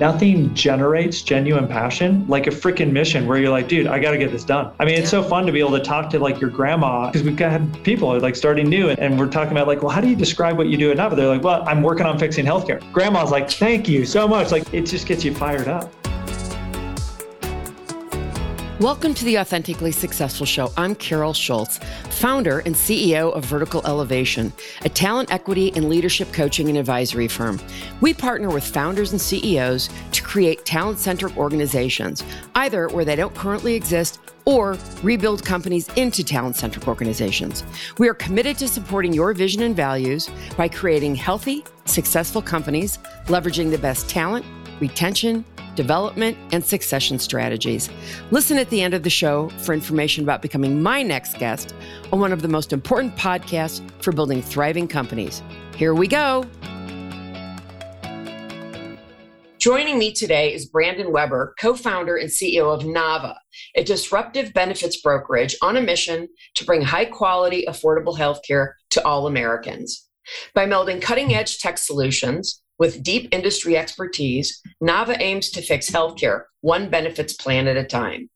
nothing generates genuine passion like a freaking mission where you're like, dude, I got to get this done. I mean, it's so fun to be able to talk to like your grandma because we've got people like starting new and, and we're talking about like, well, how do you describe what you do at Nava? They're like, well, I'm working on fixing healthcare. Grandma's like, thank you so much. Like, it just gets you fired up. Welcome to the Authentically Successful Show. I'm Carol Schultz, founder and CEO of Vertical Elevation, a talent equity and leadership coaching and advisory firm. We partner with founders and CEOs to create talent centric organizations, either where they don't currently exist or rebuild companies into talent centric organizations. We are committed to supporting your vision and values by creating healthy, successful companies, leveraging the best talent, retention, development, and succession strategies. Listen at the end of the show for information about becoming my next guest on one of the most important podcasts for building thriving companies. Here we go. Joining me today is Brandon Weber, co founder and CEO of Nava, a disruptive benefits brokerage on a mission to bring high quality, affordable healthcare to all Americans. By melding cutting edge tech solutions, with deep industry expertise, Nava aims to fix healthcare one benefits plan at a time.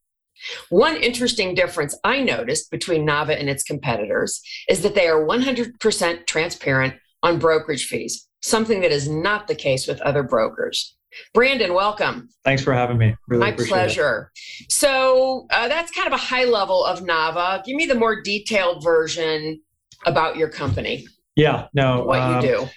One interesting difference I noticed between Nava and its competitors is that they are 100% transparent on brokerage fees, something that is not the case with other brokers. Brandon, welcome. Thanks for having me. Really My pleasure. It. So uh, that's kind of a high level of Nava. Give me the more detailed version about your company. Yeah, no. What um, you do.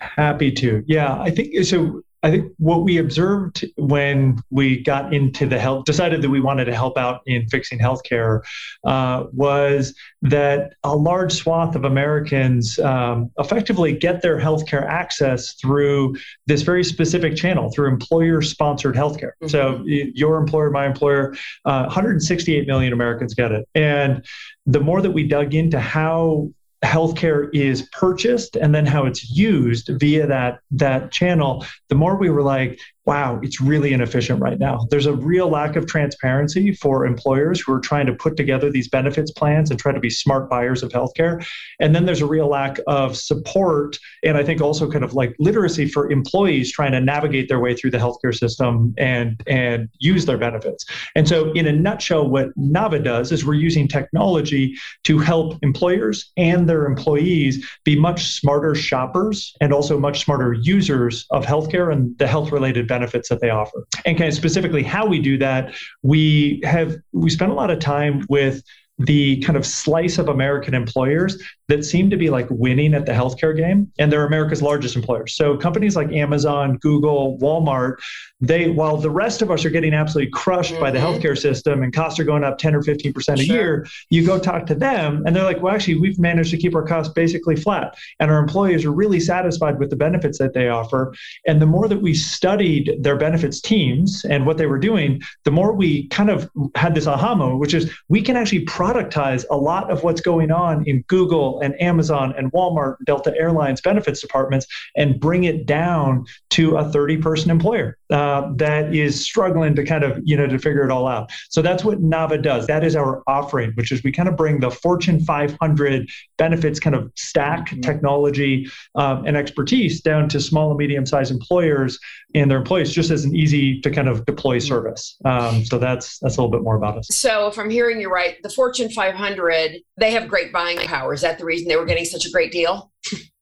Happy to. Yeah, I think so. I think what we observed when we got into the health, decided that we wanted to help out in fixing healthcare, uh, was that a large swath of Americans um, effectively get their healthcare access through this very specific channel, through employer-sponsored healthcare. Mm-hmm. So your employer, my employer, uh, 168 million Americans get it, and the more that we dug into how healthcare is purchased and then how it's used via that that channel the more we were like wow, it's really inefficient right now. There's a real lack of transparency for employers who are trying to put together these benefits plans and try to be smart buyers of healthcare. And then there's a real lack of support and I think also kind of like literacy for employees trying to navigate their way through the healthcare system and and use their benefits. And so in a nutshell what Nava does is we're using technology to help employers and their employees be much smarter shoppers and also much smarter users of healthcare and the health related benefits that they offer. And kind of specifically how we do that, we have we spend a lot of time with the kind of slice of American employers that seem to be like winning at the healthcare game, and they're America's largest employers. So companies like Amazon, Google, Walmart, they while the rest of us are getting absolutely crushed mm-hmm. by the mm-hmm. healthcare system and costs are going up 10 or 15 percent a sure. year, you go talk to them and they're like, well, actually, we've managed to keep our costs basically flat, and our employees are really satisfied with the benefits that they offer. And the more that we studied their benefits teams and what they were doing, the more we kind of had this aha moment, which is we can actually productize a lot of what's going on in Google and Amazon and Walmart, Delta Airlines benefits departments, and bring it down to a 30 person employer uh, that is struggling to kind of, you know, to figure it all out. So that's what Nava does. That is our offering, which is we kind of bring the Fortune 500 benefits kind of stack mm-hmm. technology um, and expertise down to small and medium sized employers and their employees just as an easy to kind of deploy mm-hmm. service. Um, so that's that's a little bit more about us. So if I'm hearing you right, the Fortune 500 they have great buying power. Is that the reason they were getting such a great deal?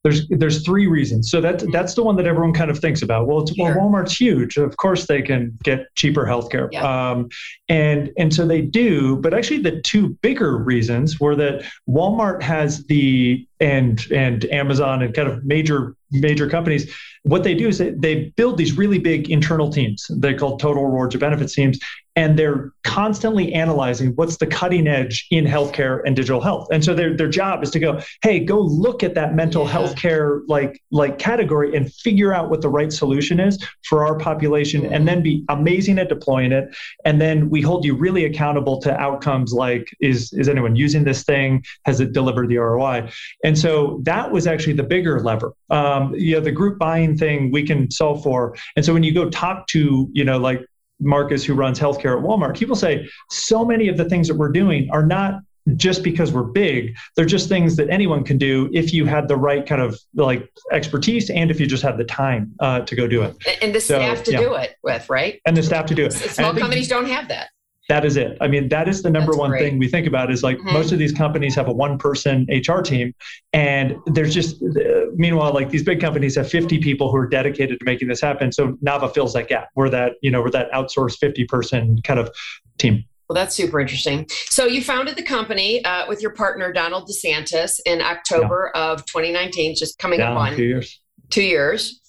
there's there's three reasons. So that that's the one that everyone kind of thinks about. Well, it's, well, Walmart's huge. Of course, they can get cheaper healthcare, yeah. um, and and so they do. But actually, the two bigger reasons were that Walmart has the and and Amazon and kind of major major companies what they do is they, they build these really big internal teams they call total rewards or benefits teams and they're constantly analyzing what's the cutting edge in healthcare and digital health. And so their their job is to go, hey, go look at that mental yeah. health care like like category and figure out what the right solution is for our population and then be amazing at deploying it. And then we hold you really accountable to outcomes like is is anyone using this thing? Has it delivered the ROI? And so that was actually the bigger lever. Um, you know, the group buying thing we can solve for. And so when you go talk to, you know, like Marcus, who runs healthcare at Walmart, people say so many of the things that we're doing are not just because we're big. They're just things that anyone can do if you had the right kind of like expertise and if you just had the time uh, to go do it. And the so, staff to yeah. do it with, right? And the staff to do it. Small companies don't have that that is it. I mean, that is the number That's one great. thing we think about is like mm-hmm. most of these companies have a one person HR team. And there's just, uh, meanwhile, like these big companies have 50 people who are dedicated to making this happen. So Nava fills that gap. We're that, you know, we're that outsourced 50 person kind of team. Well, that's super interesting. So you founded the company uh, with your partner, Donald DeSantis, in October yeah. of 2019, just coming yeah, up on two years. Two years.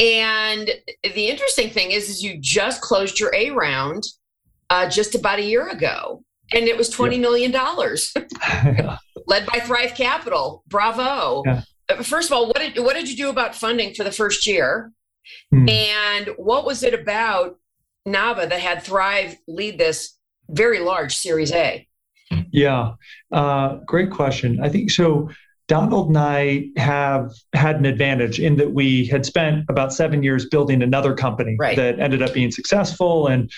And the interesting thing is, is you just closed your A round uh, just about a year ago, and it was twenty million dollars, led by Thrive Capital. Bravo! Yeah. Uh, first of all, what did what did you do about funding for the first year, hmm. and what was it about Nava that had Thrive lead this very large Series A? Yeah, uh, great question. I think so. Donald and I have had an advantage in that we had spent about seven years building another company right. that ended up being successful and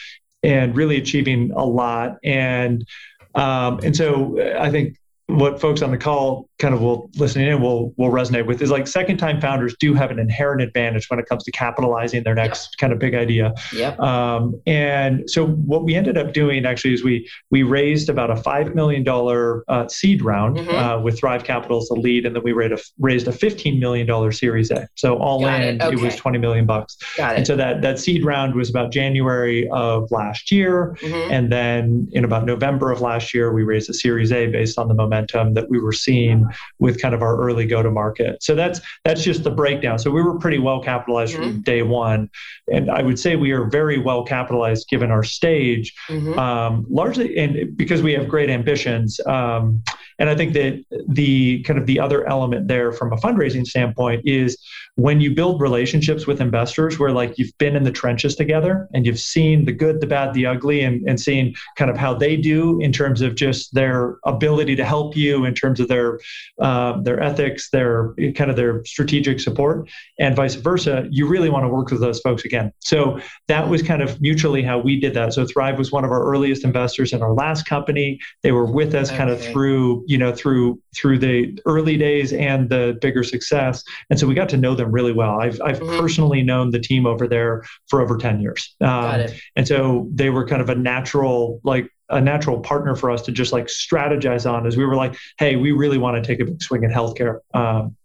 and really achieving a lot. And um, and so I think what folks on the call kind of will listening in will will resonate with is like second time founders do have an inherent advantage when it comes to capitalizing their next yep. kind of big idea. Yep. Um, and so what we ended up doing actually is we we raised about a five million dollar uh, seed round mm-hmm. uh, with Thrive Capital as the lead, and then we raised a raised a fifteen million dollar Series A. So all Got in, it. Okay. it. was twenty million bucks. Got it. And so that that seed round was about January of last year, mm-hmm. and then in about November of last year, we raised a Series A based on the momentum that we were seeing with kind of our early go to market. So that's that's just the breakdown. So we were pretty well capitalized mm-hmm. from day one, and I would say we are very well capitalized given our stage, mm-hmm. um, largely and because we have great ambitions. Um, and I think that the kind of the other element there from a fundraising standpoint is when you build relationships with investors where like you've been in the trenches together and you've seen the good, the bad, the ugly, and, and seen kind of how they do in terms of just their ability to help you in terms of their uh, their ethics, their kind of their strategic support, and vice versa, you really want to work with those folks again. So that was kind of mutually how we did that. So Thrive was one of our earliest investors in our last company. They were with us okay. kind of through you know through through the early days and the bigger success, and so we got to know them really well. I've, I've mm-hmm. personally known the team over there for over 10 years. Um, and so they were kind of a natural, like, a natural partner for us to just like strategize on as we were like, hey, we really want to take a big swing at healthcare. Um,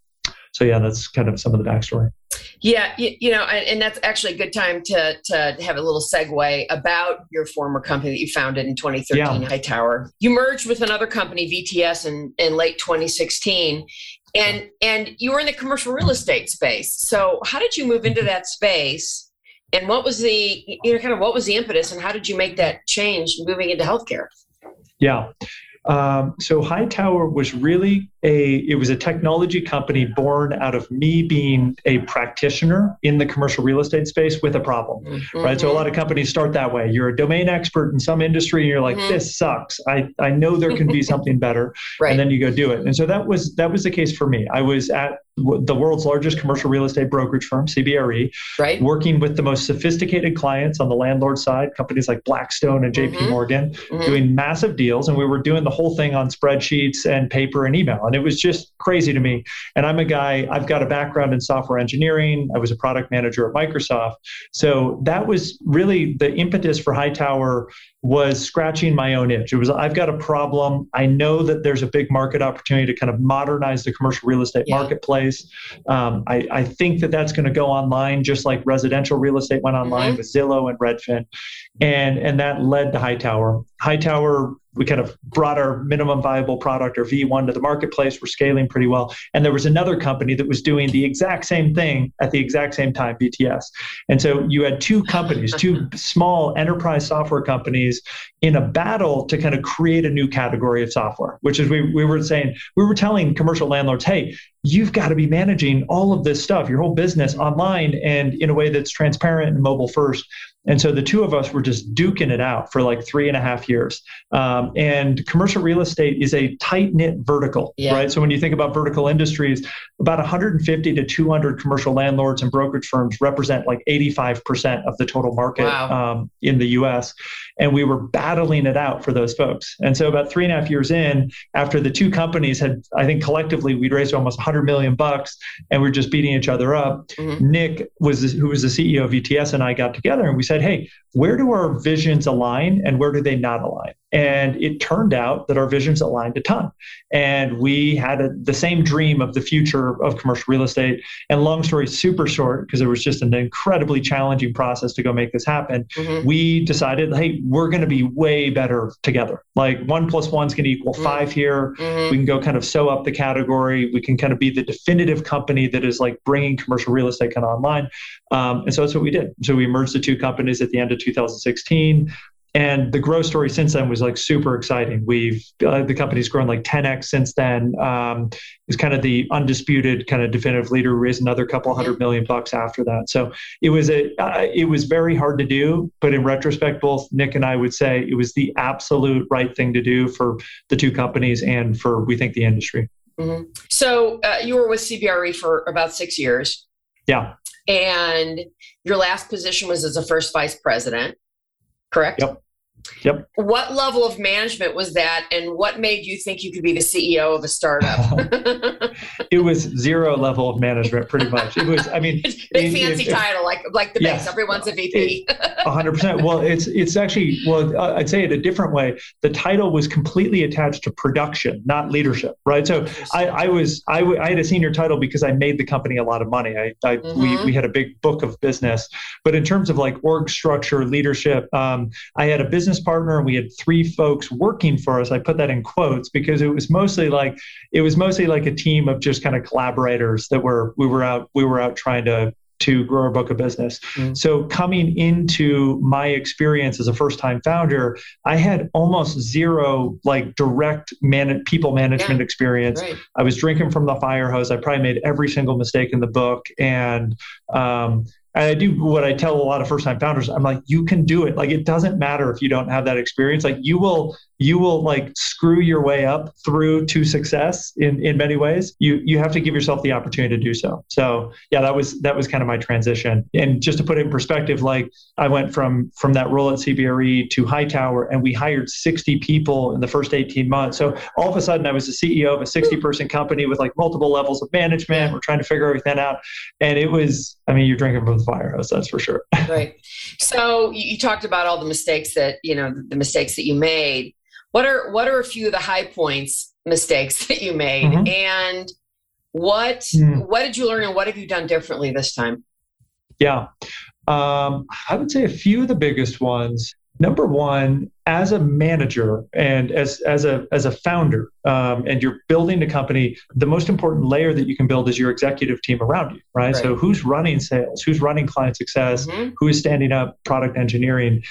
so yeah, that's kind of some of the backstory. Yeah, you, you, know, and, and, that's actually a good time to to have a little segue about your former company that you founded in 2013, yeah. Hightower. You merged with another company, VTS, in, in late 2016, and and you were in the commercial real estate space. So how did you move into that space? And what was the you know kind of what was the impetus, and how did you make that change moving into healthcare? Yeah. Um, so Hightower was really a it was a technology company born out of me being a practitioner in the commercial real estate space with a problem mm-hmm. right so a lot of companies start that way you're a domain expert in some industry and you're like mm-hmm. this sucks i i know there can be something better right. and then you go do it and so that was that was the case for me i was at the world's largest commercial real estate brokerage firm cbre right working with the most sophisticated clients on the landlord side companies like blackstone and jp mm-hmm. morgan mm-hmm. doing massive deals and we were doing the whole thing on spreadsheets and paper and email and it was just crazy to me. And I'm a guy, I've got a background in software engineering. I was a product manager at Microsoft. So that was really the impetus for Hightower was scratching my own itch. It was I've got a problem. I know that there's a big market opportunity to kind of modernize the commercial real estate yeah. marketplace. Um, I, I, think that that's going to go online just like residential real estate went online mm-hmm. with Zillow and Redfin, and and that led to Hightower. Hightower we kind of brought our minimum viable product or V1 to the marketplace. We're scaling pretty well. And there was another company that was doing the exact same thing at the exact same time, VTS. And so you had two companies, two small enterprise software companies in a battle to kind of create a new category of software, which is we, we were saying, we were telling commercial landlords, hey, you've got to be managing all of this stuff, your whole business online and in a way that's transparent and mobile first. And so the two of us were just duking it out for like three and a half years. Um, and commercial real estate is a tight knit vertical, yeah. right? So when you think about vertical industries, about 150 to 200 commercial landlords and brokerage firms represent like 85% of the total market wow. um, in the US. And we were battling it out for those folks. And so about three and a half years in, after the two companies had, I think collectively we'd raised almost 100 million bucks and we are just beating each other up. Mm-hmm. Nick was, who was the CEO of VTS and I got together and we said, hey, where do our visions align and where do they not align? And it turned out that our visions aligned a ton. And we had a, the same dream of the future of commercial real estate. And long story super short, because it was just an incredibly challenging process to go make this happen, mm-hmm. we decided, hey, we're going to be way better together. Like one plus one is going to equal mm-hmm. five here. Mm-hmm. We can go kind of sew up the category. We can kind of be the definitive company that is like bringing commercial real estate kind of online. Um, and so that's what we did. So we merged the two companies at the end of 2016 and the growth story since then was like super exciting. We've uh, the company's grown like 10x since then. Um, it's kind of the undisputed kind of definitive leader. Raised another couple hundred million bucks after that. So it was a uh, it was very hard to do, but in retrospect, both Nick and I would say it was the absolute right thing to do for the two companies and for we think the industry. Mm-hmm. So uh, you were with CBRE for about six years. Yeah. And your last position was as a first vice president correct? Yep. Yep. What level of management was that, and what made you think you could be the CEO of a startup? it was zero level of management, pretty much. It was, I mean, it's a big fancy it, title, like like the yes, banks. Everyone's a VP. hundred percent. Well, it's it's actually well, I'd say it a different way. The title was completely attached to production, not leadership, right? So I, I was I, w- I had a senior title because I made the company a lot of money. I, I mm-hmm. we we had a big book of business, but in terms of like org structure, leadership, um, I had a business partner and we had three folks working for us. I put that in quotes because it was mostly like it was mostly like a team of just kind of collaborators that were we were out we were out trying to to grow our book of business. Mm. So coming into my experience as a first time founder, I had almost zero like direct man- people management yeah. experience. Right. I was drinking from the fire hose. I probably made every single mistake in the book. And um, and I do what I tell a lot of first time founders. I'm like, you can do it. Like, it doesn't matter if you don't have that experience. Like, you will, you will like screw your way up through to success in, in many ways. You, you have to give yourself the opportunity to do so. So yeah, that was, that was kind of my transition. And just to put it in perspective, like I went from, from that role at CBRE to Hightower and we hired 60 people in the first 18 months. So all of a sudden I was the CEO of a 60 person company with like multiple levels of management. We're trying to figure everything out. And it was, I mean, you're drinking from the fire hose, that's for sure. right. So you talked about all the mistakes that, you know, the mistakes that you made. What are what are a few of the high points mistakes that you made? Mm-hmm. And what mm. what did you learn and what have you done differently this time? Yeah. Um, I would say a few of the biggest ones number one as a manager and as as a as a founder um, and you're building a company the most important layer that you can build is your executive team around you right, right. so who's running sales? Who's running client success? Mm-hmm. who is standing up product engineering?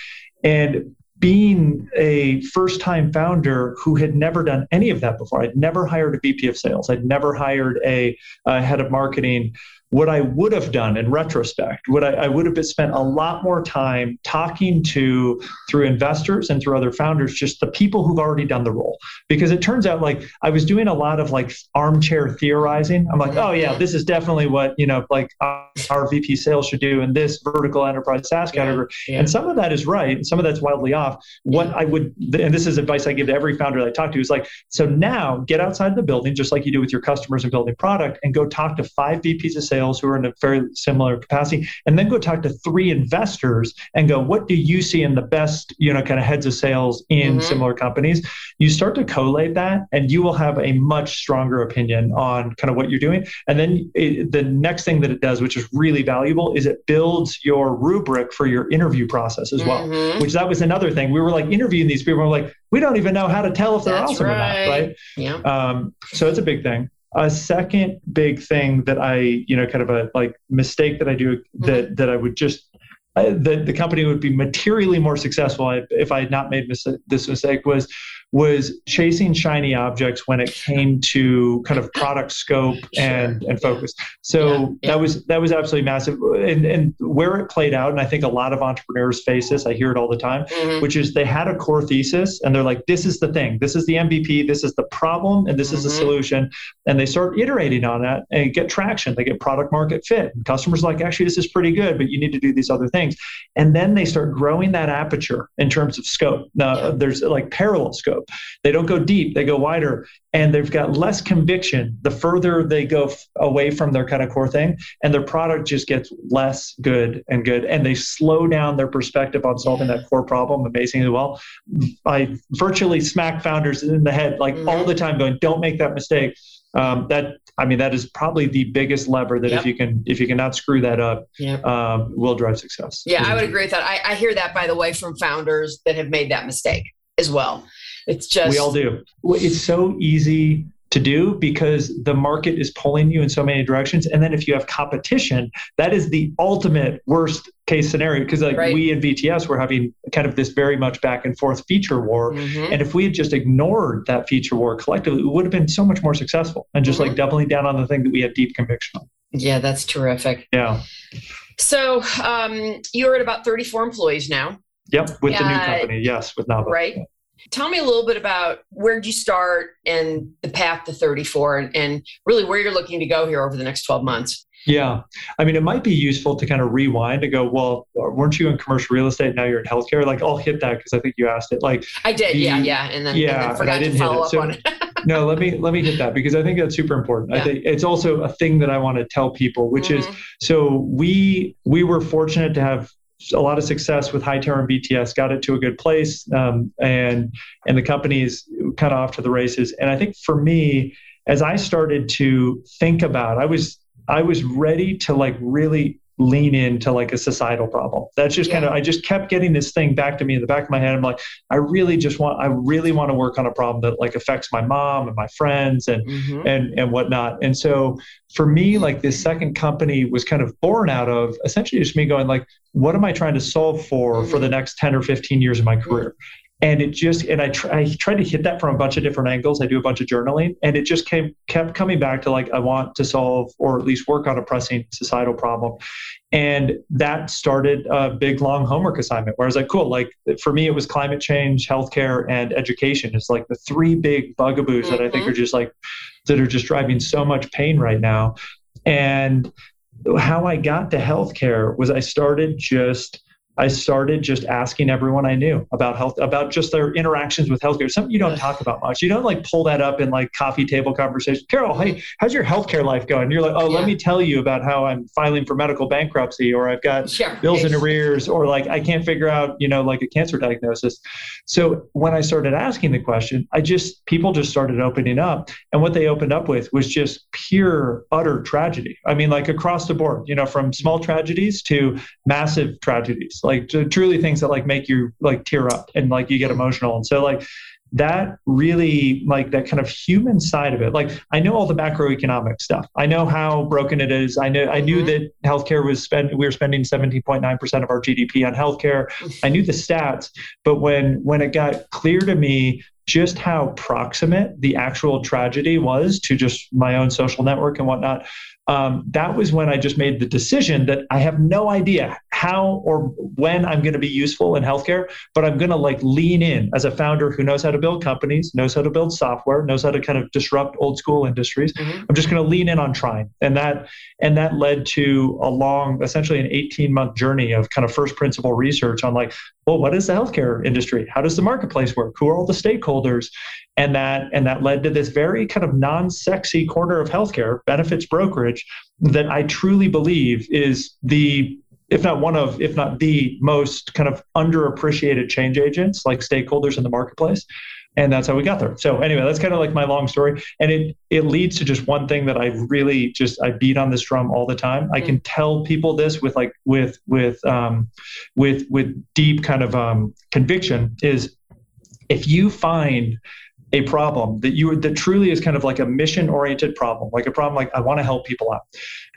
And being a first time founder who had never done any of that before i'd never hired a vp of sales. I'd never hired a, a head of marketing what I would have done in retrospect, what I, I, would have spent a lot more time talking to through investors and through other founders, just the people who've already done the role. Because it turns out like I was doing a lot of like armchair theorizing. I'm like, oh yeah, this is definitely what, you know, like our VP sales should do in this vertical enterprise SaaS category. Yeah, yeah. And some of that is right. And some of that's wildly off. What I would, and this is advice I give to every founder that I talk to is like, so now get outside the building, just like you do with your customers and building product and go talk to five VPs of sales sales who are in a very similar capacity, and then go talk to three investors and go, what do you see in the best, you know, kind of heads of sales in mm-hmm. similar companies? You start to collate that, and you will have a much stronger opinion on kind of what you're doing. And then it, the next thing that it does, which is really valuable, is it builds your rubric for your interview process as well. Mm-hmm. Which that was another thing. We were like interviewing these people, and we're like, we don't even know how to tell if they're That's awesome right. or not, right? Yeah. Um, so it's a big thing. A second big thing that I, you know, kind of a like mistake that I do that mm-hmm. that I would just uh, that the company would be materially more successful if I had not made mis- this mistake was was chasing shiny objects when it came to kind of product scope and and focus. So yeah, yeah. that was that was absolutely massive. And and where it played out, and I think a lot of entrepreneurs face this. I hear it all the time, mm-hmm. which is they had a core thesis and they're like, this is the thing, this is the MVP, this is the problem, and this mm-hmm. is the mm-hmm. solution. And they start iterating on that and get traction. They get product market fit. And customers like, actually, this is pretty good, but you need to do these other things. And then they start growing that aperture in terms of scope. Now, there's like parallel scope. They don't go deep, they go wider, and they've got less conviction the further they go f- away from their kind of core thing. And their product just gets less good and good. And they slow down their perspective on solving that core problem amazingly well. I virtually smack founders in the head like mm-hmm. all the time, going, don't make that mistake. Um, that I mean, that is probably the biggest lever that yep. if you can if you cannot screw that up, yep. um, will drive success. Yeah, I would agree with that. I, I hear that by the way from founders that have made that mistake as well. It's just we all do. It's so easy to do because the market is pulling you in so many directions. And then if you have competition, that is the ultimate worst case scenario because like right. we in VTS were having kind of this very much back and forth feature war. Mm-hmm. And if we had just ignored that feature war collectively, we would have been so much more successful and just mm-hmm. like doubling down on the thing that we had deep conviction on. Yeah, that's terrific. Yeah. So um, you're at about 34 employees now. Yep, with uh, the new company. Yes, with Nava. Right. Tell me a little bit about where did you start and the path to 34 and, and really where you're looking to go here over the next 12 months. Yeah. I mean, it might be useful to kind of rewind and go, well, weren't you in commercial real estate? Now you're in healthcare. Like, I'll hit that because I think you asked it. Like, I did. The, yeah. Yeah. And then, yeah, and then forgot and I didn't to follow hit it. up so, on it. no, let me, let me hit that because I think that's super important. Yeah. I think it's also a thing that I want to tell people, which mm-hmm. is, so we, we were fortunate to have a lot of success with Hightower and VTS, got it to a good place, um, and and the company's kind of off to the races. And I think for me, as I started to think about, I was I was ready to like really lean into like a societal problem. That's just yeah. kind of I just kept getting this thing back to me in the back of my head. I'm like, I really just want I really want to work on a problem that like affects my mom and my friends and mm-hmm. and and whatnot. And so for me, like this second company was kind of born out of essentially just me going like, what am I trying to solve for mm-hmm. for the next 10 or 15 years of my career? And it just and I, try, I tried to hit that from a bunch of different angles i do a bunch of journaling and it just came kept coming back to like i want to solve or at least work on a pressing societal problem and that started a big long homework assignment where i was like cool like for me it was climate change healthcare and education it's like the three big bugaboos mm-hmm. that i think mm-hmm. are just like that are just driving so much pain right now and how i got to healthcare was i started just I started just asking everyone I knew about health, about just their interactions with healthcare. Something you don't talk about much. You don't like pull that up in like coffee table conversation. Carol, hey, how's your healthcare life going? You're like, oh, yeah. let me tell you about how I'm filing for medical bankruptcy, or I've got bills in arrears, or like I can't figure out, you know, like a cancer diagnosis. So when I started asking the question, I just people just started opening up, and what they opened up with was just pure, utter tragedy. I mean, like across the board, you know, from small tragedies to massive tragedies like truly things that like make you like tear up and like you get emotional. And so like that really like that kind of human side of it like i know all the macroeconomic stuff. I know how broken it is. I know i knew mm-hmm. that healthcare was spent we were spending 17.9% of our gdp on healthcare. I knew the stats but when when it got clear to me just how proximate the actual tragedy was to just my own social network and whatnot um, that was when I just made the decision that I have no idea how or when I'm going to be useful in healthcare, but I'm going to like lean in as a founder who knows how to build companies, knows how to build software, knows how to kind of disrupt old school industries. Mm-hmm. I'm just going to lean in on trying, and that and that led to a long, essentially an 18 month journey of kind of first principle research on like, well, what is the healthcare industry? How does the marketplace work? Who are all the stakeholders? And that and that led to this very kind of non-sexy corner of healthcare benefits brokerage that i truly believe is the if not one of if not the most kind of underappreciated change agents like stakeholders in the marketplace. And that's how we got there. So anyway that's kind of like my long story. And it it leads to just one thing that i really just i beat on this drum all the time. Mm-hmm. i can tell people this with like with with um with with deep kind of um conviction is if you find a problem that you that truly is kind of like a mission oriented problem, like a problem like I want to help people out.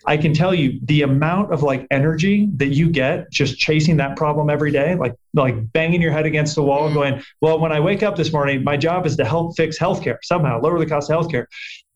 I can tell you the amount of like energy that you get just chasing that problem every day, like like banging your head against the wall, mm-hmm. going, well, when I wake up this morning, my job is to help fix healthcare somehow, lower the cost of healthcare.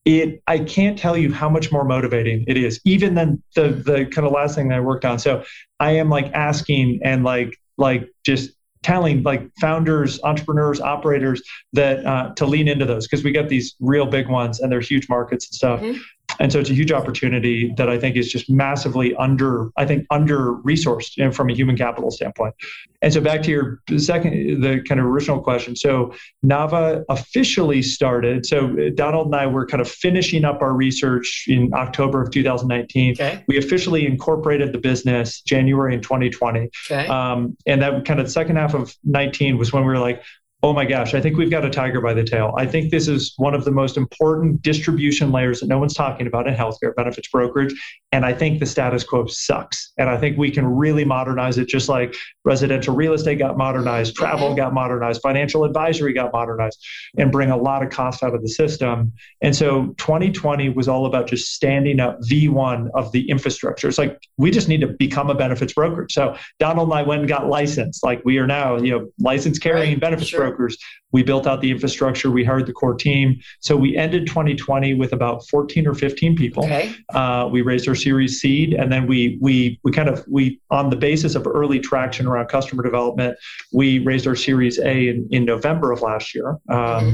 It I can't tell you how much more motivating it is, even than the the kind of last thing that I worked on. So I am like asking and like like just telling like founders, entrepreneurs, operators that uh, to lean into those because we get these real big ones and they're huge markets and stuff. Mm-hmm. And so it's a huge opportunity that I think is just massively under, I think, under resourced you know, from a human capital standpoint. And so back to your second, the kind of original question. So Nava officially started. So Donald and I were kind of finishing up our research in October of 2019. Okay. We officially incorporated the business January in 2020. Okay. Um, and that kind of second half of 19 was when we were like, oh my gosh, I think we've got a tiger by the tail. I think this is one of the most important distribution layers that no one's talking about in healthcare benefits brokerage. And I think the status quo sucks. And I think we can really modernize it just like residential real estate got modernized, travel mm-hmm. got modernized, financial advisory got modernized, and bring a lot of cost out of the system. And so 2020 was all about just standing up V1 of the infrastructure. It's like we just need to become a benefits brokerage. So Donald and I went and got licensed. Like we are now, you know, license carrying right. benefits sure. Brokers. We built out the infrastructure. We hired the core team. So we ended 2020 with about 14 or 15 people. Okay. Uh, we raised our Series Seed, and then we we we kind of we on the basis of early traction around customer development, we raised our Series A in, in November of last year. Um, mm-hmm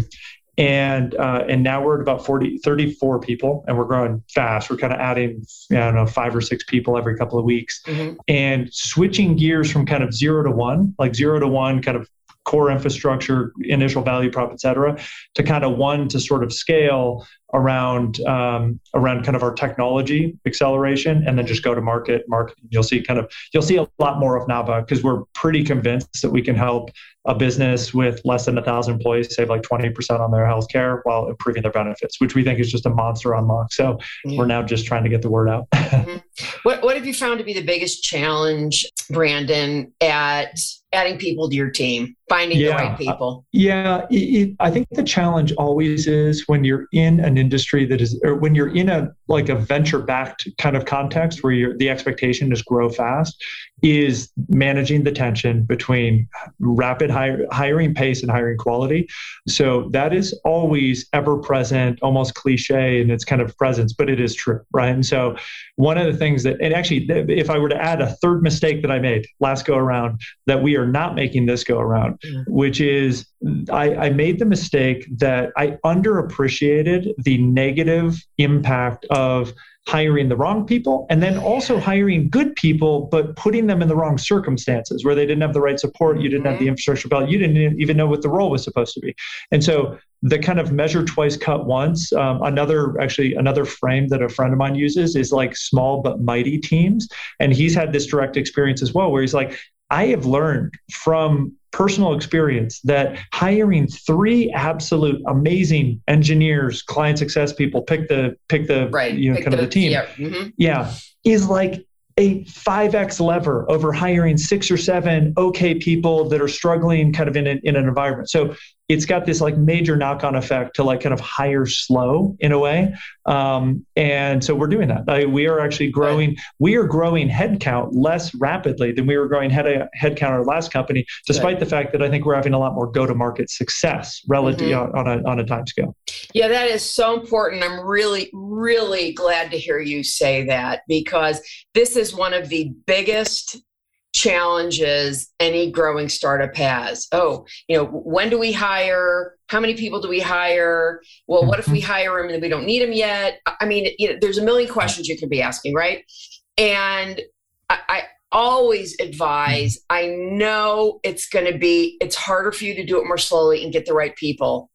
and uh, and now we're at about 40 34 people and we're growing fast we're kind of adding i don't know five or six people every couple of weeks mm-hmm. and switching gears from kind of zero to one like zero to one kind of core infrastructure, initial value prop, et cetera, to kind of one to sort of scale around um, around kind of our technology acceleration, and then just go to market. Market. You'll see kind of you'll see a lot more of Nava because we're pretty convinced that we can help a business with less than a thousand employees save like 20% on their healthcare while improving their benefits, which we think is just a monster unlock. So yeah. we're now just trying to get the word out. mm-hmm. What what have you found to be the biggest challenge, Brandon, at adding people to your team, finding yeah, the right people? yeah, it, it, I think the challenge always is when you're in an industry that is, or when you're in a like a venture-backed kind of context where you're, the expectation is grow fast, is managing the tension between rapid hire, hiring pace and hiring quality. So that is always ever present, almost cliche in its kind of presence, but it is true, right? And so one of the things that, and actually, if I were to add a third mistake that I made last go around that we are not making this go around, mm. which is I, I made the mistake that I underappreciated the negative impact of hiring the wrong people and then also hiring good people but putting them in the wrong circumstances where they didn't have the right support you didn't have the mm-hmm. infrastructure built you didn't even know what the role was supposed to be and so the kind of measure twice cut once um, another actually another frame that a friend of mine uses is like small but mighty teams and he's had this direct experience as well where he's like I have learned from personal experience that hiring three absolute amazing engineers, client success people, pick the pick the right. you know pick kind the, of the team, yeah. Mm-hmm. yeah, is like a 5x lever over hiring six or seven okay people that are struggling kind of in, a, in an environment. So it's got this like major knock-on effect to like kind of hire slow in a way. Um, and so we're doing that. I, we are actually growing we are growing headcount less rapidly than we were growing head headcount our last company despite right. the fact that i think we're having a lot more go-to-market success relative mm-hmm. on, a, on a time scale yeah that is so important. I'm really really glad to hear you say that because this is one of the biggest challenges any growing startup has. Oh, you know, when do we hire? How many people do we hire? Well, what if we mm-hmm. hire them and we don't need them yet? I mean, you know, there's a million questions you could be asking, right? And I, I always advise, I know it's going to be, it's harder for you to do it more slowly and get the right people.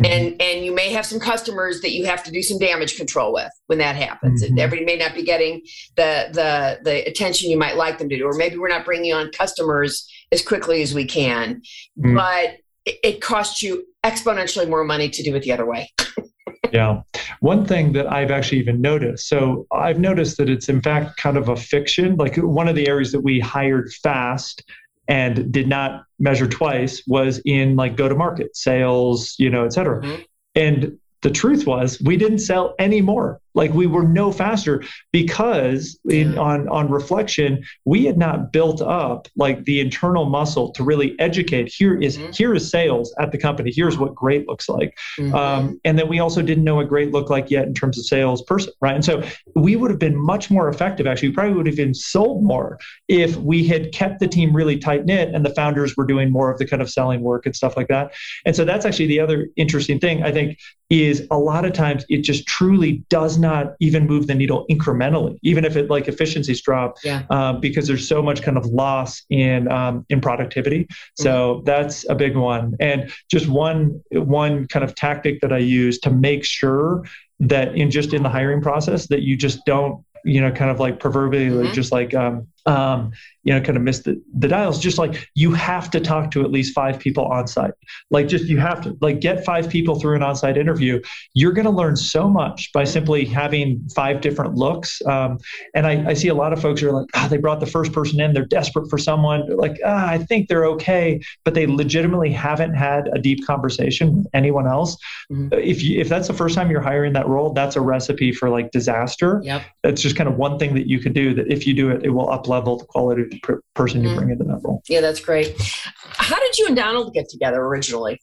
Mm-hmm. and and you may have some customers that you have to do some damage control with when that happens mm-hmm. everybody may not be getting the the the attention you might like them to do or maybe we're not bringing on customers as quickly as we can mm-hmm. but it, it costs you exponentially more money to do it the other way yeah. One thing that I've actually even noticed. So I've noticed that it's in fact kind of a fiction. Like one of the areas that we hired fast and did not measure twice was in like go to market sales you know et cetera mm-hmm. and the truth was we didn't sell any more like we were no faster because in, on on reflection we had not built up like the internal muscle to really educate here is, mm-hmm. here is sales at the company. Here's what great looks like. Mm-hmm. um, and then we also didn't know what great looked like yet in terms of sales person right? And so we would have been much more effective actually. We probably would have been sold more if we had kept the team really tight knit and the founders were doing more of the kind of selling work and stuff like that. And so that's actually the other interesting thing i think is a lot of times it just truly does not even move the needle incrementally, even if it like efficiencies drop, yeah. um, because there's so much kind of loss in um, in productivity. Mm-hmm. So that's a big one. And just one one kind of tactic that I use to make sure that in just in the hiring process that you just don't you know kind of like proverbially mm-hmm. just like um, um, you know, kind of miss the, the dials. Just like you have to talk to at least five people on site. Like just you have to like get five people through an on-site interview. You're going to learn so much by simply having five different looks. Um, and I, I, see a lot of folks are like, ah, they brought the first person in. They're desperate for someone. They're like, ah, I think they're okay, but they legitimately haven't had a deep conversation with anyone else. Mm-hmm. If you, if that's the first time you're hiring that role, that's a recipe for like disaster. Yep. That's just kind of one thing that you can do. That if you do it, it will up level level the quality the person you mm-hmm. bring into that role. Yeah, that's great. How did you and Donald get together originally?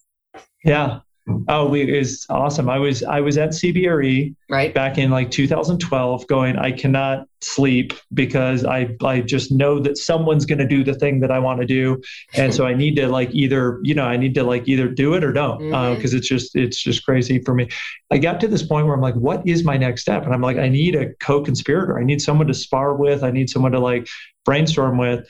Yeah. Oh, we, it was awesome. I was I was at CBRE right back in like 2012, going. I cannot sleep because I I just know that someone's going to do the thing that I want to do, and so I need to like either you know I need to like either do it or don't because uh, mm-hmm. uh, it's just it's just crazy for me. I got to this point where I'm like, what is my next step? And I'm like, I need a co-conspirator. I need someone to spar with. I need someone to like brainstorm with.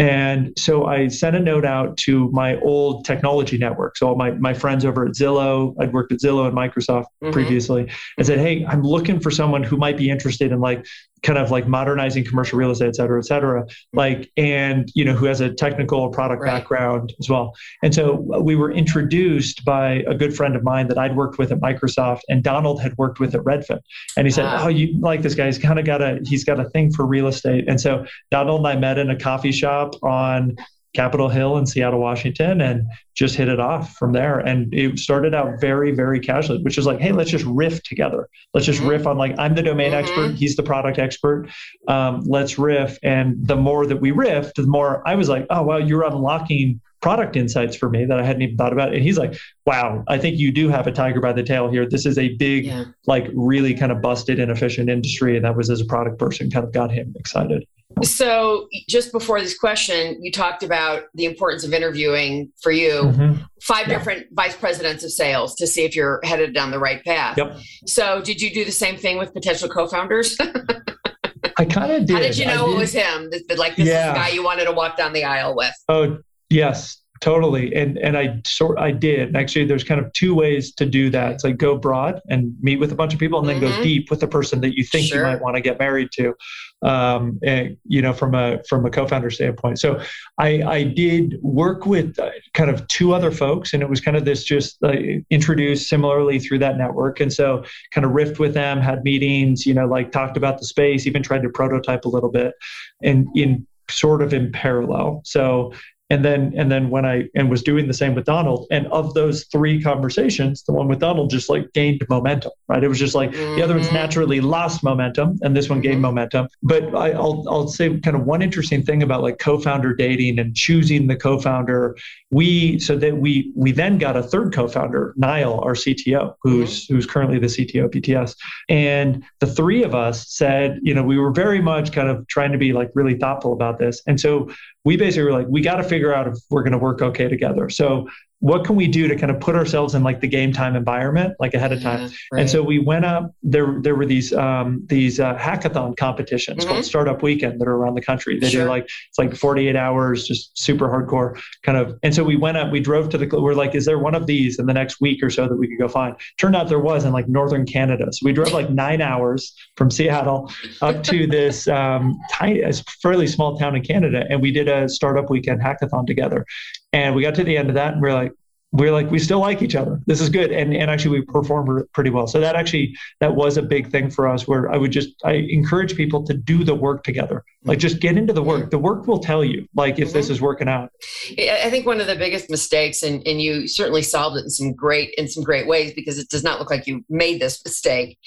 And so I sent a note out to my old technology network. So all my, my friends over at Zillow, I'd worked at Zillow and Microsoft mm-hmm. previously, and said, Hey, I'm looking for someone who might be interested in like kind of like modernizing commercial real estate, et cetera, et cetera, like, and, you know, who has a technical product right. background as well. And so uh, we were introduced by a good friend of mine that I'd worked with at Microsoft and Donald had worked with at Redfin. And he said, ah. Oh, you like this guy. He's kind of got a, he's got a thing for real estate. And so Donald and I met in a coffee shop on Capitol Hill in Seattle, Washington, and just hit it off from there. And it started out very, very casually, which is like, hey, let's just riff together. Let's just riff on like, I'm the domain mm-hmm. expert, he's the product expert. Um, let's riff. And the more that we riffed, the more I was like, oh, wow, you're unlocking product insights for me that I hadn't even thought about. And he's like, wow, I think you do have a tiger by the tail here. This is a big, yeah. like, really kind of busted, inefficient industry. And that was as a product person kind of got him excited. So, just before this question, you talked about the importance of interviewing for you mm-hmm. five yeah. different vice presidents of sales to see if you're headed down the right path. Yep. So, did you do the same thing with potential co founders? I kind of did. How did you know it was him? Like, this yeah. is the guy you wanted to walk down the aisle with? Oh, yes totally and and i sort i did actually there's kind of two ways to do that it's like go broad and meet with a bunch of people and mm-hmm. then go mm-hmm. deep with the person that you think sure. you might want to get married to um, and, you know from a from a co-founder standpoint so i i did work with uh, kind of two other folks and it was kind of this just uh, introduced similarly through that network and so kind of riffed with them had meetings you know like talked about the space even tried to prototype a little bit and in sort of in parallel. So and then and then when i and was doing the same with donald and of those three conversations the one with donald just like gained momentum right it was just like mm-hmm. the other ones mm-hmm. naturally lost momentum and this one gained mm-hmm. momentum but I, will I'll say kind of one interesting thing about like co-founder dating and choosing the co-founder we so that we we then got a third co-founder niall our cto who's mm-hmm. who's currently the cto of vts and the three of us said you know we were very much kind of trying to be like really thoughtful about this and so we basically were like, we got to figure out if we're going to work okay together. So what can we do to kind of put ourselves in like the game time environment like ahead of time yeah, right. and so we went up there there were these um, these uh, hackathon competitions mm-hmm. called startup weekend that are around the country they sure. do like it's like 48 hours just super hardcore kind of and so we went up we drove to the we're like is there one of these in the next week or so that we could go find turned out there was in like northern canada so we drove like nine hours from seattle up to this um, tiny fairly small town in canada and we did a startup weekend hackathon together and we got to the end of that and we are like, we're like we still like each other. This is good. And and actually we performed pretty well. So that actually that was a big thing for us where i would just i encourage people to do the work together. Like just get into the work. The work will tell you like if mm-hmm. this is working out. I think one of the biggest mistakes and and you certainly solved it in some great in some great ways because it does not look like you made this mistake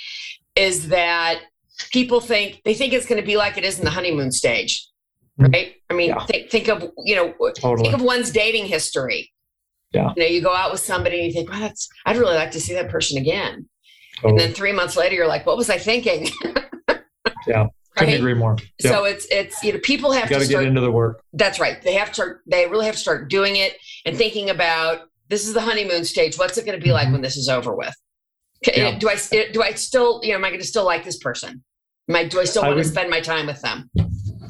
is that people think they think it's going to be like it is in the honeymoon stage. Right i mean yeah. think, think of you know totally. think of one's dating history yeah. You know, you go out with somebody and you think, well, that's, I'd really like to see that person again. Oh. And then three months later, you're like, what was I thinking? yeah. Couldn't right? agree more. Yeah. So it's, it's, you know, people have you to start, get into the work. That's right. They have to start, they really have to start doing it and thinking about this is the honeymoon stage. What's it going to be like mm-hmm. when this is over with? Yeah. Do I, do I still, you know, am I going to still like this person? Am I, do I still want to spend my time with them?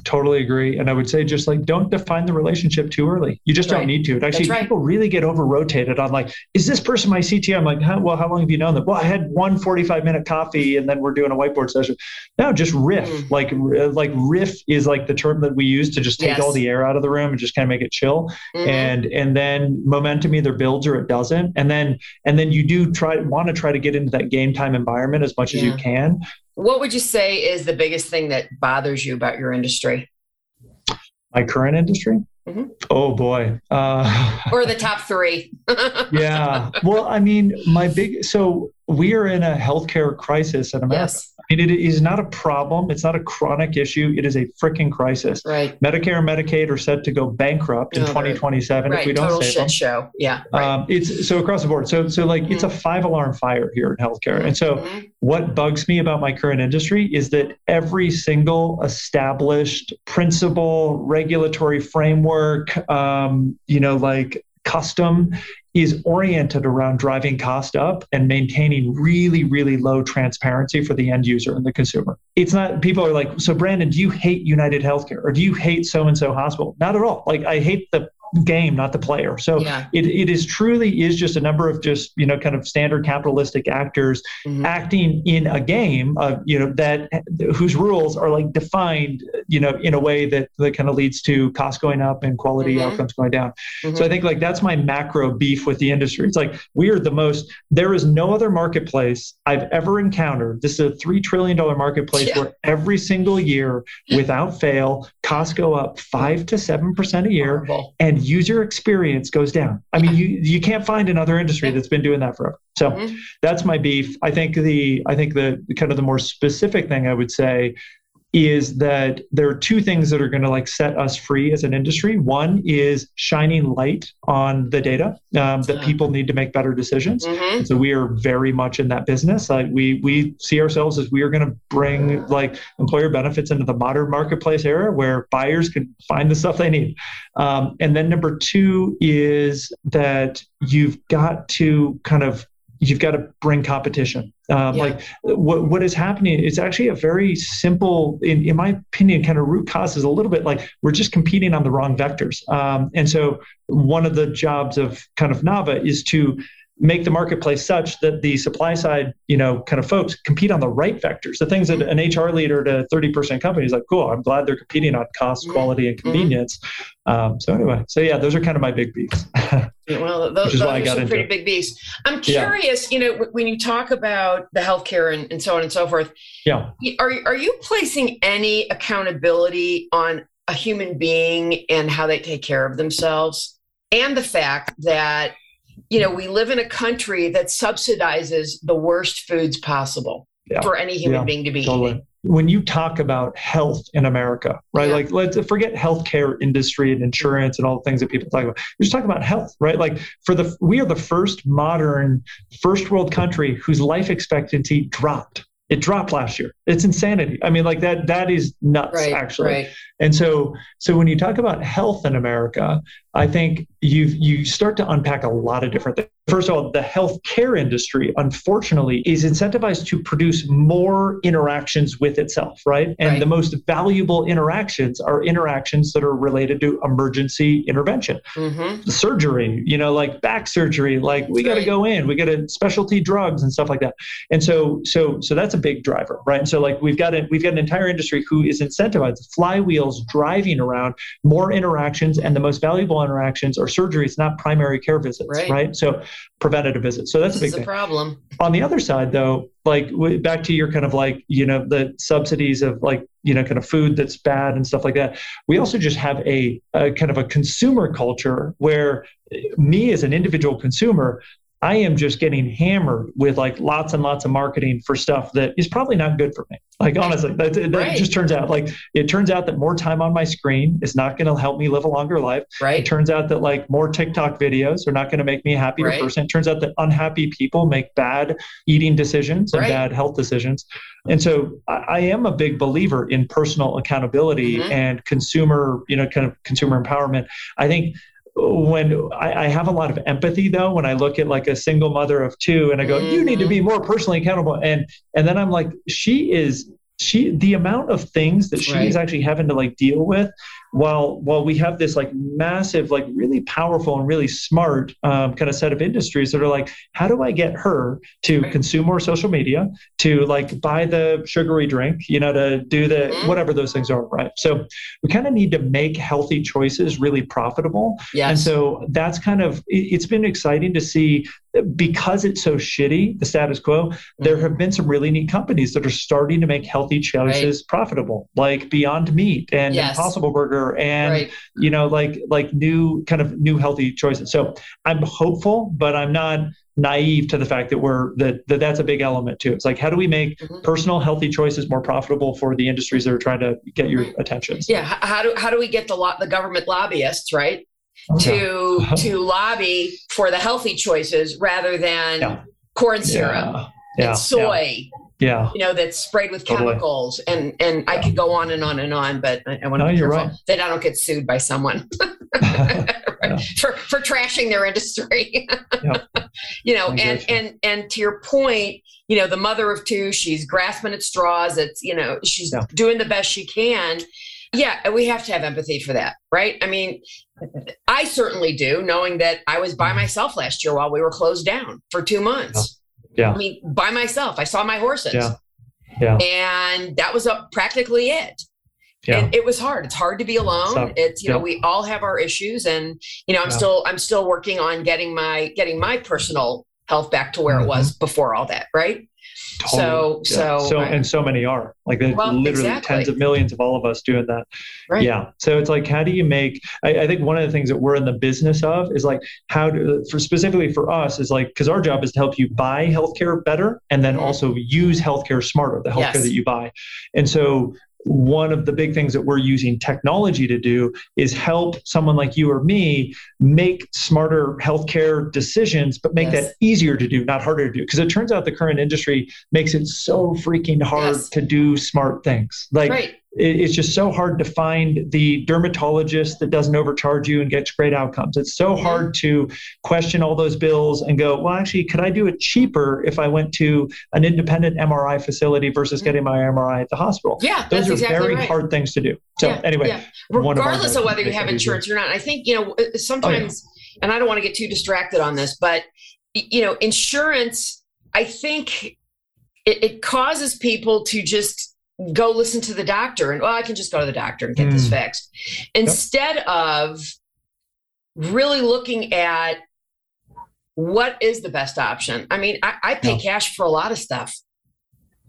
Totally agree. And I would say just like don't define the relationship too early. You just don't need to. It actually, right. people really get over rotated on like, is this person my CTO? I'm like, huh, well, how long have you known them? Well, I had one 45 minute coffee and then we're doing a whiteboard session. No, just riff. Mm. Like, like riff is like the term that we use to just take yes. all the air out of the room and just kind of make it chill. Mm-hmm. And and then momentum either builds or it doesn't. And then and then you do try want to try to get into that game time environment as much yeah. as you can. What would you say is the biggest thing that bothers you about your industry? My current industry? Mm-hmm. Oh boy. Uh, or the top three. yeah. Well, I mean, my big, so we are in a healthcare crisis in America. Yes. It is not a problem. It's not a chronic issue. It is a freaking crisis. Right. Medicare and Medicaid are set to go bankrupt in 2027 right. if we don't Total save shit them. show. Yeah. Right. Um, it's so across the board. So so like mm-hmm. it's a mm-hmm. five alarm fire here in healthcare. And so mm-hmm. what bugs me about my current industry is that every single established principle, regulatory framework, um, you know, like custom is oriented around driving cost up and maintaining really, really low transparency for the end user and the consumer. It's not, people are like, so Brandon, do you hate United Healthcare or do you hate so and so hospital? Not at all. Like, I hate the game, not the player. So yeah. it, it is truly is just a number of just, you know, kind of standard capitalistic actors mm-hmm. acting in a game of, you know, that whose rules are like defined, you know, in a way that, that kind of leads to cost going up and quality mm-hmm. outcomes going down. Mm-hmm. So I think like that's my macro beef with the industry. It's like we are the most, there is no other marketplace I've ever encountered. This is a $3 trillion marketplace yeah. where every single year without fail, costs go up five to 7% a year. Horrible. And user experience goes down. I mean, you you can't find another industry that's been doing that forever. So mm-hmm. that's my beef. I think the I think the kind of the more specific thing I would say is that there are two things that are going to like set us free as an industry. One is shining light on the data um, that people need to make better decisions. Mm-hmm. So we are very much in that business. Like we we see ourselves as we are going to bring like employer benefits into the modern marketplace era where buyers can find the stuff they need. Um, and then number two is that you've got to kind of you've got to bring competition. Um, yeah. Like what what is happening It's actually a very simple, in, in my opinion, kind of root cause is a little bit like we're just competing on the wrong vectors. Um, and so one of the jobs of kind of Nava is to make the marketplace such that the supply side, you know, kind of folks compete on the right vectors. The things that an HR leader to 30% company is like, cool, I'm glad they're competing on cost, mm-hmm. quality, and mm-hmm. convenience. Mm-hmm. Um, so anyway, so yeah, those are kind of my big beefs. well, those, those are some pretty big beefs. I'm curious, yeah. you know, when you talk about the healthcare and, and so on and so forth, yeah, are, are you placing any accountability on a human being and how they take care of themselves? And the fact that you know, we live in a country that subsidizes the worst foods possible yeah. for any human yeah, being to be totally. eating. When you talk about health in America, right? Yeah. Like, let's forget healthcare industry and insurance and all the things that people talk about. You're just talking about health, right? Like, for the we are the first modern, first world country whose life expectancy dropped it dropped last year. It's insanity. I mean, like that that is nuts, right, actually. Right. And so so when you talk about health in America, I think you you start to unpack a lot of different things. First of all, the healthcare industry, unfortunately, is incentivized to produce more interactions with itself, right? And right. the most valuable interactions are interactions that are related to emergency intervention, mm-hmm. surgery, you know, like back surgery, like we got to go in, we got to specialty drugs and stuff like that. And so, so, so that's a big driver, right? And so, like we've got it, we've got an entire industry who is incentivized, flywheels driving around more interactions, and the most valuable interactions or surgeries, not primary care visits, right? right? So preventative visits. So that's this a big a problem. On the other side, though, like back to your kind of like you know the subsidies of like you know kind of food that's bad and stuff like that. We also just have a, a kind of a consumer culture where me as an individual consumer I am just getting hammered with like lots and lots of marketing for stuff that is probably not good for me. Like honestly, that, that right. just turns out like it turns out that more time on my screen is not going to help me live a longer life. Right. It turns out that like more TikTok videos are not going to make me a happier right. person. It turns out that unhappy people make bad eating decisions and right. bad health decisions. And so I, I, am a big believer in personal accountability mm-hmm. and consumer, you know, kind of consumer empowerment. I think when I, I, have a lot of empathy though when i look at like a single mother of two and i go mm-hmm. you need to be mm-hmm. more personally accountable and and then i'm like she is she the amount of things that she's right. actually having to like deal with while while we have this like massive like really powerful and really smart um, kind of set of industries that are like how do i get her to consume more social media to like buy the sugary drink you know to do the mm-hmm. whatever those things are right so we kind of need to make healthy choices really profitable yes. and so that's kind of it's been exciting to see because it's so shitty, the status quo, mm-hmm. there have been some really neat companies that are starting to make healthy choices right. profitable, like Beyond Meat and yes. Impossible Burger, and right. you know, like like new kind of new healthy choices. So I'm hopeful, but I'm not naive to the fact that we're that, that that's a big element too. It's like how do we make mm-hmm. personal healthy choices more profitable for the industries that are trying to get your attention? Yeah, how do how do we get the lo- the government lobbyists right to to lobby for the healthy choices rather than yeah. corn syrup yeah. And soy. Yeah. You know, that's sprayed with chemicals totally. and and I could go on and on and on, but I, I want to no, be careful right. that I don't get sued by someone. for for trashing their industry. You know, and and and to your point, you know, the mother of two, she's grasping at straws. It's you know, she's doing the best she can. Yeah, we have to have empathy for that, right? I mean, I certainly do, knowing that I was by mm-hmm. myself last year while we were closed down for two months. Yeah. I mean, by myself. I saw my horses. Yeah. Yeah. And that was practically it. Yeah. And it was hard. It's hard to be alone. So, it's you know we all have our issues, and you know I'm yeah. still I'm still working on getting my getting my personal health back to where mm-hmm. it was before all that. Right. Totally. So, yeah. so, so, and so many are like there's well, literally exactly. tens of millions of all of us doing that. Right. Yeah. So it's like, how do you make? I, I, think one of the things that we're in the business of is like how to, for specifically for us, is like because our job is to help you buy healthcare better and then mm-hmm. also use healthcare smarter, the healthcare yes. that you buy. And so one of the big things that we're using technology to do is help someone like you or me make smarter healthcare decisions, but make yes. that easier to do, not harder to do. Because it turns out the current industry makes it so freaking hard yes. to do smart things. Like right it's just so hard to find the dermatologist that doesn't overcharge you and gets great outcomes. It's so mm-hmm. hard to question all those bills and go, well, actually, could I do it cheaper if I went to an independent MRI facility versus mm-hmm. getting my MRI at the hospital? Yeah, those are exactly very right. hard things to do. So yeah, anyway, yeah. regardless of, of, whether you have insurance or not, I think you know sometimes, oh, yeah. and I don't want to get too distracted on this, but you know, insurance, I think it, it causes people to just go listen to the doctor and well i can just go to the doctor and get mm. this fixed instead yep. of really looking at what is the best option i mean i, I pay yeah. cash for a lot of stuff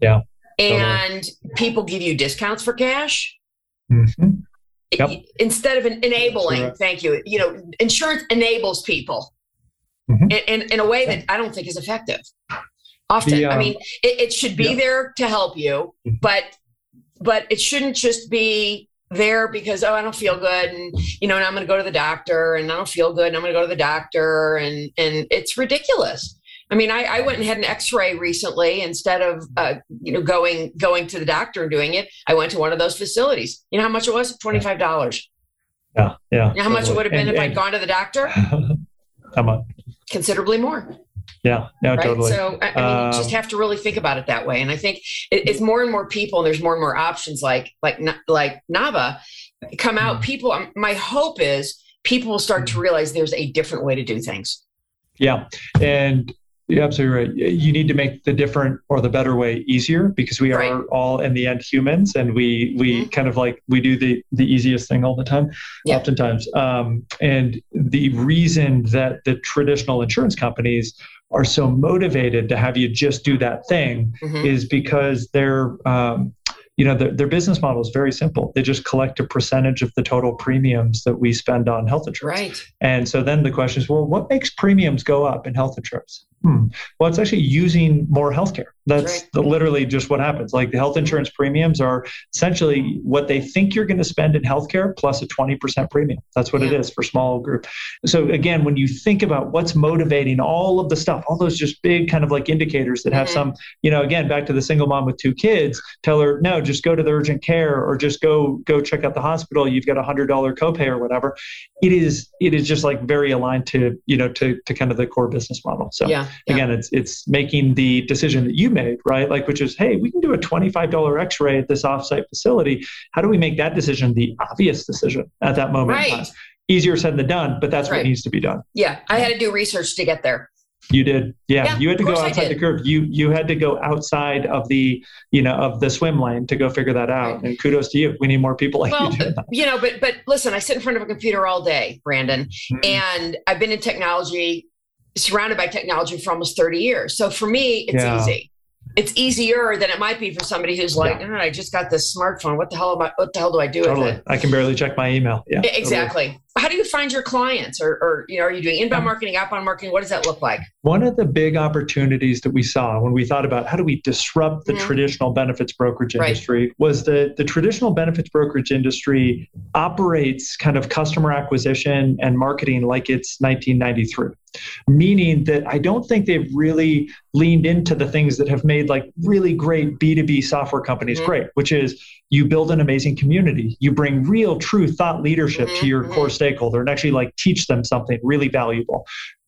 yeah and totally. people give you discounts for cash mm-hmm. yep. instead of an enabling thank you you know insurance enables people mm-hmm. in, in, in, a way that i don't think is effective often. The, um, i mean it, it should be yeah. there to help you mm-hmm. but but it shouldn't just be there because oh i don't feel good and you know and i'm going to go to the doctor and i don't feel good and i'm going to go to the doctor and and it's ridiculous. I mean i, I went and had an x-ray recently instead of uh, you know going going to the doctor and doing it. I went to one of those facilities. You know how much it was? $25 yeah yeah you know how much it would have been and, if and, i'd gone to the doctor? How much considerably more yeah, yeah, right? totally. So I, mean, you just um, have to really think about it that way. And I think it, it's more and more people, and there's more and more options like like like Nava come out. Mm-hmm. People, um, my hope is people will start to mm-hmm. realize there's a different way to do things. Yeah, and You're absolutely right. You need to make the different or the better way easier because we right. are all in the end humans, and we we mm-hmm. kind of like we do the the easiest thing all the time, yeah. oftentimes. Um, and the reason that the traditional insurance companies are so motivated to have you just do that thing mm-hmm. is because they're um, you know, their, their business model is very simple. They just collect a percentage of the total premiums that we spend on health insurance. Right. And so then the question is, well, what makes premiums go up in health insurance? Hmm. Well, it's actually using more healthcare. That's right. the, literally just what happens. Like the health insurance premiums are essentially what they think you're going to spend in healthcare plus a 20% premium. That's what yeah. it is for small group. So again, when you think about what's motivating all of the stuff, all those just big kind of like indicators that have mm-hmm. some, you know, again, back to the single mom with two kids, tell her, no, just go to the urgent care or just go go check out the hospital. You've got a hundred dollar copay or whatever. It is it is just like very aligned to, you know, to to kind of the core business model. So yeah yeah. again it's it's making the decision that you made right? Like which is hey we can do a $25 x-ray at this offsite facility. How do we make that decision the obvious decision at that moment right. easier said than done but that's right. what needs to be done. Yeah i had to do research to get there. You did? Yeah, yeah you had to go outside the curve you you had to go outside of the you know of the swim lane to go figure that out. Right. and kudos to you. We need more people like well, you you know but but listen i sit in front of a computer all day brandon mm-hmm. and i've been in technology surrounded by technology for almost 30 years. So for me, it's yeah. easy. It's easier than it might be for somebody who's like, yeah. oh, I just got this smartphone. What the hell am I, what the hell do I do totally. with it? I can barely check my email. Yeah. Exactly. Totally how do you find your clients or, or you know are you doing inbound marketing outbound marketing what does that look like one of the big opportunities that we saw when we thought about how do we disrupt the mm-hmm. traditional benefits brokerage industry right. was that the traditional benefits brokerage industry operates kind of customer acquisition and marketing like it's 1993 meaning that i don't think they've really leaned into the things that have made like really great b2b software companies mm-hmm. great which is you build an amazing community you bring real true thought leadership mm-hmm. to your core mm-hmm stakeholder and actually like teach them something really valuable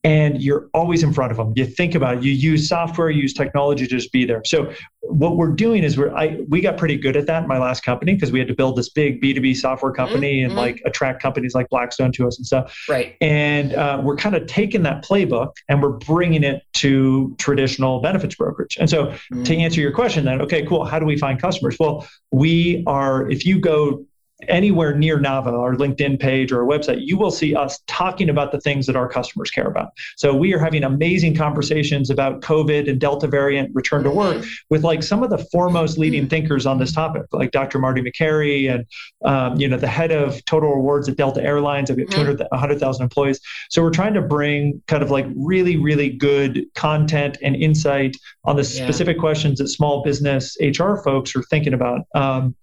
and you're always in front of them. You think about it. You use software, you use technology to just be there. So what we're doing is we're I we got pretty good at that in my last company because we had to build this big B2B software company mm-hmm. and like attract companies like Blackstone to us and stuff. Right. And uh, we're kind of taking that playbook and we're bringing it to traditional benefits brokerage. And so mm-hmm. to answer your question then, okay, cool. How do we find customers? Well, we are if you go anywhere near Nava, our LinkedIn page or our website, you will see us talking about the things that our customers care about. So we are having amazing conversations about COVID and Delta variant return to work mm-hmm. with like some of the foremost leading mm-hmm. thinkers on this topic, like Dr. Marty Makary and um, you know the head of Total Rewards at Delta Airlines. I've got 200, 100,000 employees. So we're trying to bring kind of like really, really good content and insight on the yeah. specific questions that small business HR folks are thinking about. Um,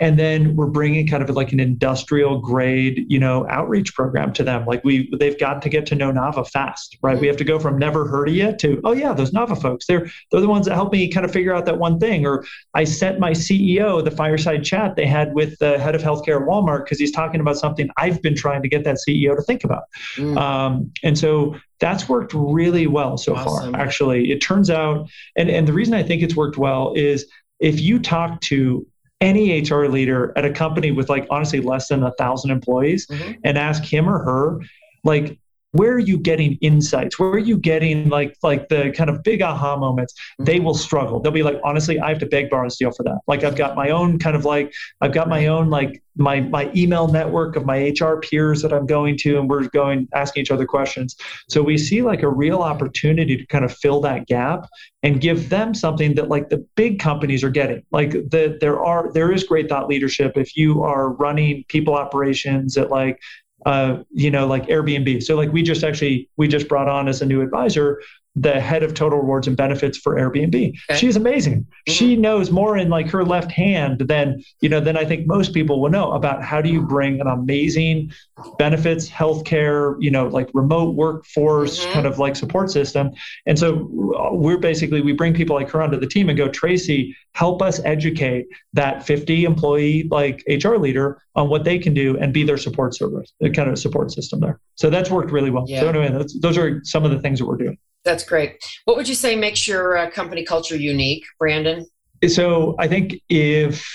and then we're bringing kind kind of like an industrial grade, you know, outreach program to them. Like we, they've got to get to know Nava fast, right? We have to go from never heard of you to, oh yeah, those Nava folks, they're they're the ones that help me kind of figure out that one thing. Or I sent my CEO the fireside chat they had with the head of healthcare at Walmart because he's talking about something I've been trying to get that CEO to think about. Mm. Um, and so that's worked really well so awesome. far. Actually, it turns out, and and the reason I think it's worked well is if you talk to any HR leader at a company with like honestly less than a thousand employees mm-hmm. and ask him or her, like, where are you getting insights? Where are you getting like like the kind of big aha moments? Mm-hmm. they will struggle. They'll be like honestly i have to beg borrow and steal for that. Like i've got my own kind of like i've got my own like my my email network of my hr peers that i'm going to and we're going asking each other questions. So we see like a real opportunity to kind of fill that gap and give them something that like the big companies are getting. Like the, there are there is great thought leadership if you are running people operations at like uh, you know, like Airbnb. So like we just actually we just brought on as a new advisor the head of total rewards and benefits for Airbnb. Okay. She's amazing. Mm-hmm. She knows more in like her left hand than, you know, than I think most people will know about how do you bring an amazing benefits, healthcare, you know, like remote workforce mm-hmm. kind of like support system. And so we're basically we bring people like her onto the team and go, Tracy, help us educate that 50 employee like HR leader on what they can do and be their support service, the kind of support system there. So that's worked really well. Yeah. So anyway, those are some of the things that we're doing. That's great. What would you say makes your uh, company culture unique, Brandon? So I think if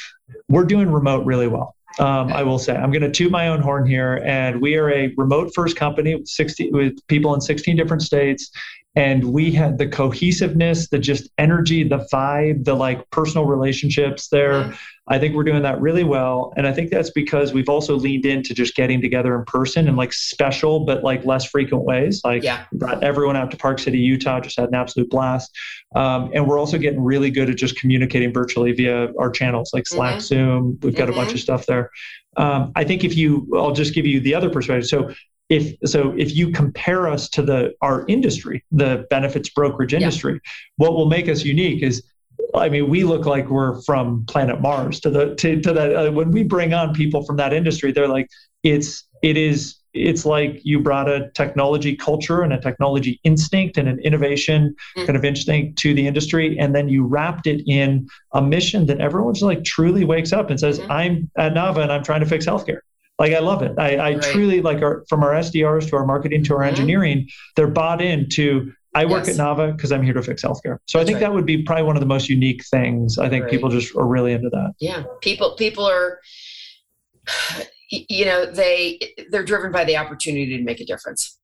we're doing remote really well. Um, I will say I'm going to toot my own horn here, and we are a remote first company with 60 with people in 16 different states, and we had the cohesiveness, the just energy, the vibe, the like personal relationships there. Mm-hmm. I think we're doing that really well. And I think that's because we've also leaned into just getting together in person in like special but like less frequent ways. Like yeah. brought everyone out to Park City, Utah, just had an absolute blast. Um, and we're also getting really good at just communicating virtually via our channels like Slack, mm-hmm. Zoom. We've got mm-hmm. a bunch mm-hmm. of stuff there. Um, I think if you, I'll just give you the other perspective. So if so if you compare us to the our industry the benefits brokerage industry yeah. what will make us unique is i mean we look like we're from planet mars to the to, to that uh, when we bring on people from that industry they're like it's it is it's like you brought a technology culture and a technology instinct and an innovation mm-hmm. kind of instinct to the industry and then you wrapped it in a mission that everyone's like truly wakes up and says mm-hmm. i'm at nava and i'm trying to fix healthcare like I love it. I, I right. truly like our from our SDRs to our marketing to our mm-hmm. engineering, they're bought into I work yes. at Nava because I'm here to fix healthcare. So That's I think right. that would be probably one of the most unique things. I think right. people just are really into that. Yeah. People people are you know, they they're driven by the opportunity to make a difference.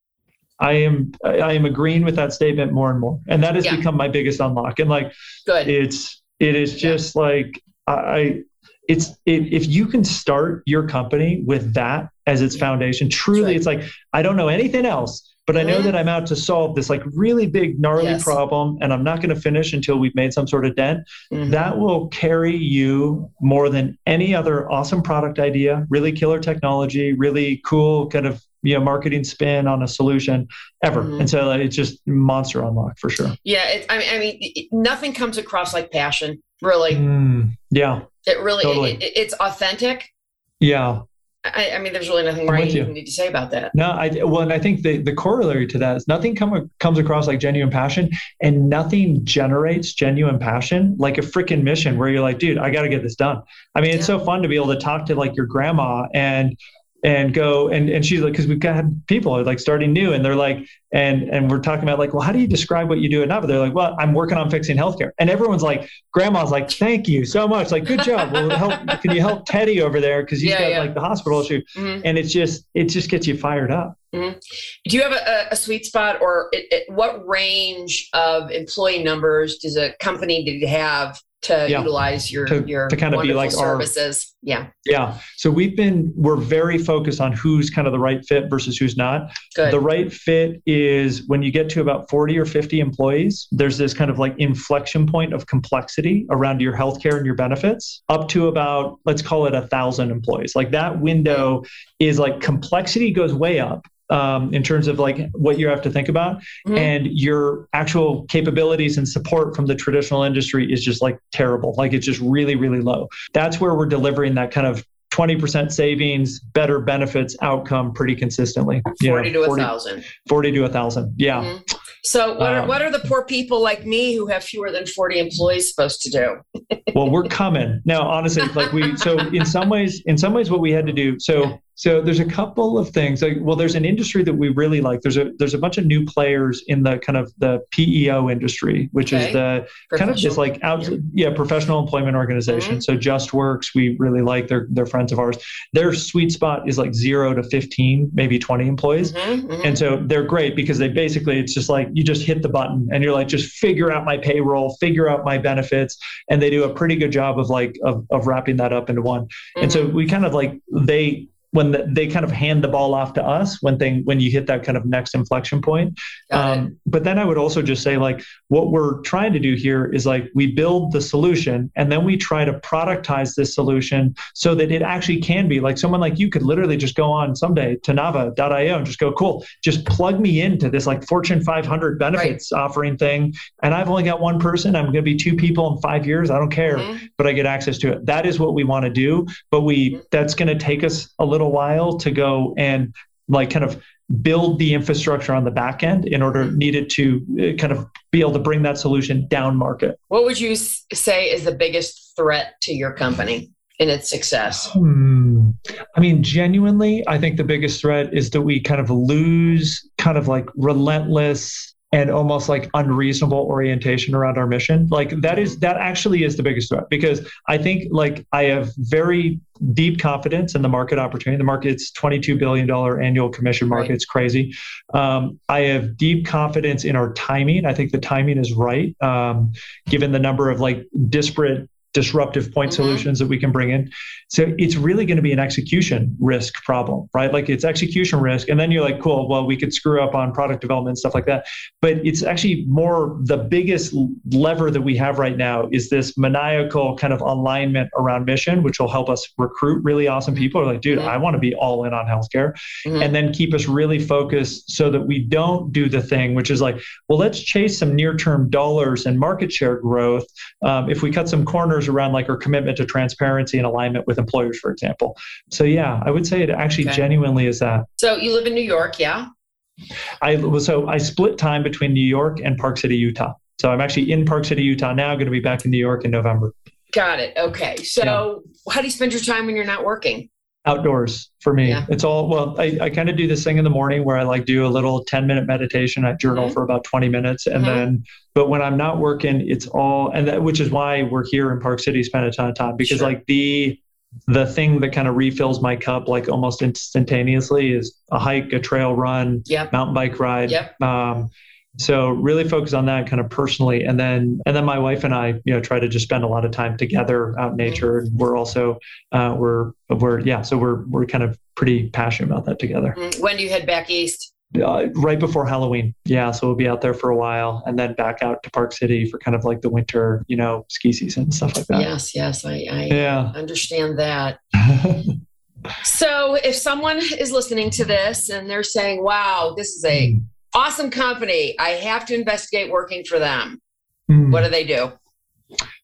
I am I am agreeing with that statement more and more. And that has yeah. become my biggest unlock. And like Good. it's it is just yeah. like I it's it, if you can start your company with that as its foundation truly right. it's like i don't know anything else but i know mm-hmm. that i'm out to solve this like really big gnarly yes. problem and i'm not going to finish until we've made some sort of dent mm-hmm. that will carry you more than any other awesome product idea really killer technology really cool kind of you know marketing spin on a solution ever mm-hmm. and so like, it's just monster unlock for sure yeah it, I, mean, I mean it, nothing comes across like passion really mm, yeah it really totally. it, it's authentic. Yeah. I, I, mean, there's really nothing more you need to say about that. No, I well, and I think the the corollary to that is nothing come, comes across like genuine passion, and nothing generates genuine passion like a freaking mission where you're like, dude, I got to get this done. I mean, it's so fun to be able to talk to like your grandma and and go and and she's like because we've got people like starting new and they're like and and we're talking about like well how do you describe what you do at Nava? They're like well I'm working on fixing healthcare. And everyone's like grandma's like thank you so much. Like good job. Well help can you help Teddy over there? Because he's yeah, got yeah. like the hospital issue. Mm-hmm. and it's just it just gets you fired up. Mm-hmm. do you have a, a sweet spot or it, it, what range of employee numbers does a company need to have to yeah. utilize your to, your to kind of be like services. Our, yeah. Yeah. So we've been we're very focused on who's kind of the right fit versus who's not. Good. The right fit is when you get to about 40 or 50 employees, there's this kind of like inflection point of complexity around your healthcare and your benefits up to about let's call it a thousand employees. Like that window is like complexity goes way up um, in terms of like what you have to think about mm-hmm. and your actual capabilities and support from the traditional industry is just like terrible like it's just really really low that's where we're delivering that kind of 20% savings, better benefits outcome pretty consistently. 40 know, to 40, 1,000. 40 to 1,000. Yeah. Mm-hmm. So, what are, um, what are the poor people like me who have fewer than 40 employees supposed to do? well, we're coming. Now, honestly, like we, so in some ways, in some ways, what we had to do, so so there's a couple of things. Like, well, there's an industry that we really like. There's a there's a bunch of new players in the kind of the PEO industry, which okay. is the kind of just like out yeah, yeah professional employment organization. Mm-hmm. So JustWorks, we really like. They're they're friends of ours. Their sweet spot is like zero to fifteen, maybe twenty employees, mm-hmm, mm-hmm. and so they're great because they basically it's just like you just hit the button and you're like just figure out my payroll, figure out my benefits, and they do a pretty good job of like of of wrapping that up into one. And so mm-hmm. we kind of like they when the, they kind of hand the ball off to us when thing when you hit that kind of next inflection point. Um, but then I would also just say like what we're trying to do here is like we build the solution and then we try to productize this solution so that it actually can be like someone like you could literally just go on someday to Nava.io and just go cool, just plug me into this like Fortune 500 benefits right. offering thing, and I've only got one person. I'm going to be two people in five years. I don't care, mm-hmm. but I get access to it. That is what we want to do. But we mm-hmm. that's going to take us a little little while to go and like kind of build the infrastructure on the back end in order needed to uh, kind of be able to bring that solution down market. What would you say is the biggest threat to your company in its success? Hmm. I mean, genuinely, I think the biggest threat is that we kind of lose kind of like relentless and almost like unreasonable orientation around our mission. Like that is that actually is the biggest threat because I think like I have very deep confidence in the market opportunity. The market's $22 billion annual commission market. Right. It's crazy. Um, I have deep confidence in our timing. I think the timing is right, um, given the number of like disparate disruptive point mm-hmm. solutions that we can bring in. So it's really going to be an execution risk problem, right? Like it's execution risk. And then you're like, cool, well, we could screw up on product development, and stuff like that. But it's actually more the biggest lever that we have right now is this maniacal kind of alignment around mission, which will help us recruit really awesome people. Are like, dude, mm-hmm. I want to be all in on healthcare. Mm-hmm. And then keep us really focused so that we don't do the thing, which is like, well, let's chase some near term dollars and market share growth. Um, if we cut some corners around like our commitment to transparency and alignment with employers, for example. So yeah, I would say it actually okay. genuinely is that. So you live in New York, yeah? I so I split time between New York and Park City, Utah. So I'm actually in Park City, Utah now. Going to be back in New York in November. Got it. Okay. So yeah. how do you spend your time when you're not working? Outdoors for me. Yeah. It's all well, I, I kind of do this thing in the morning where I like do a little 10 minute meditation. I journal mm-hmm. for about 20 minutes. And mm-hmm. then, but when I'm not working, it's all, and that, which is why we're here in Park City, spend a ton of time because sure. like the, the thing that kind of refills my cup like almost instantaneously is a hike, a trail run, yep. mountain bike ride. Yep. Um, so really focus on that kind of personally. And then and then my wife and i you know try to just spend a lot of time together out in mm-hmm. nature. And we're also uh, we're we're yeah so we're we're kind of pretty passionate about that together. Mm-hmm. when do you head back east? Uh, right before halloween. Yeah so we'll be out there for a while and then back out to park city for kind of like the winter you know ski season and stuff like that. Yes yes i, I yeah. understand that. So if someone is listening to this and they're saying wow this is a mm awesome company. I have to investigate working for them. Mm. What do they do?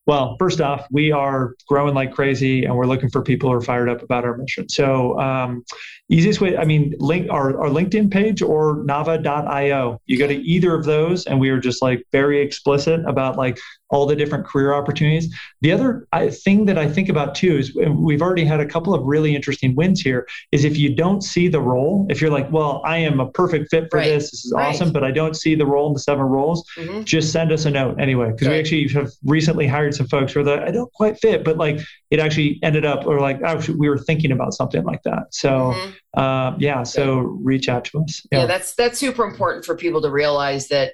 Well, first off, we are growing like crazy, and we're looking for people who are fired up about our mission. So, um, easiest way, I mean, link our, our LinkedIn page or nava.io. You go to either of those, and we are just like very explicit about like all the different career opportunities. The other thing that I think about too is we've already had a couple of really interesting wins here. Is if you don't see the role, if you're like, well, I am a perfect fit for right. this, this is right. awesome, but I don't see the role in the seven roles, mm-hmm. just send us a note anyway, because we actually have recently hired some folks who are like, I don't quite fit, but like it actually ended up, or like actually we were thinking about something like that. So mm-hmm. Uh, yeah, so reach out to us. Yeah. yeah, that's that's super important for people to realize that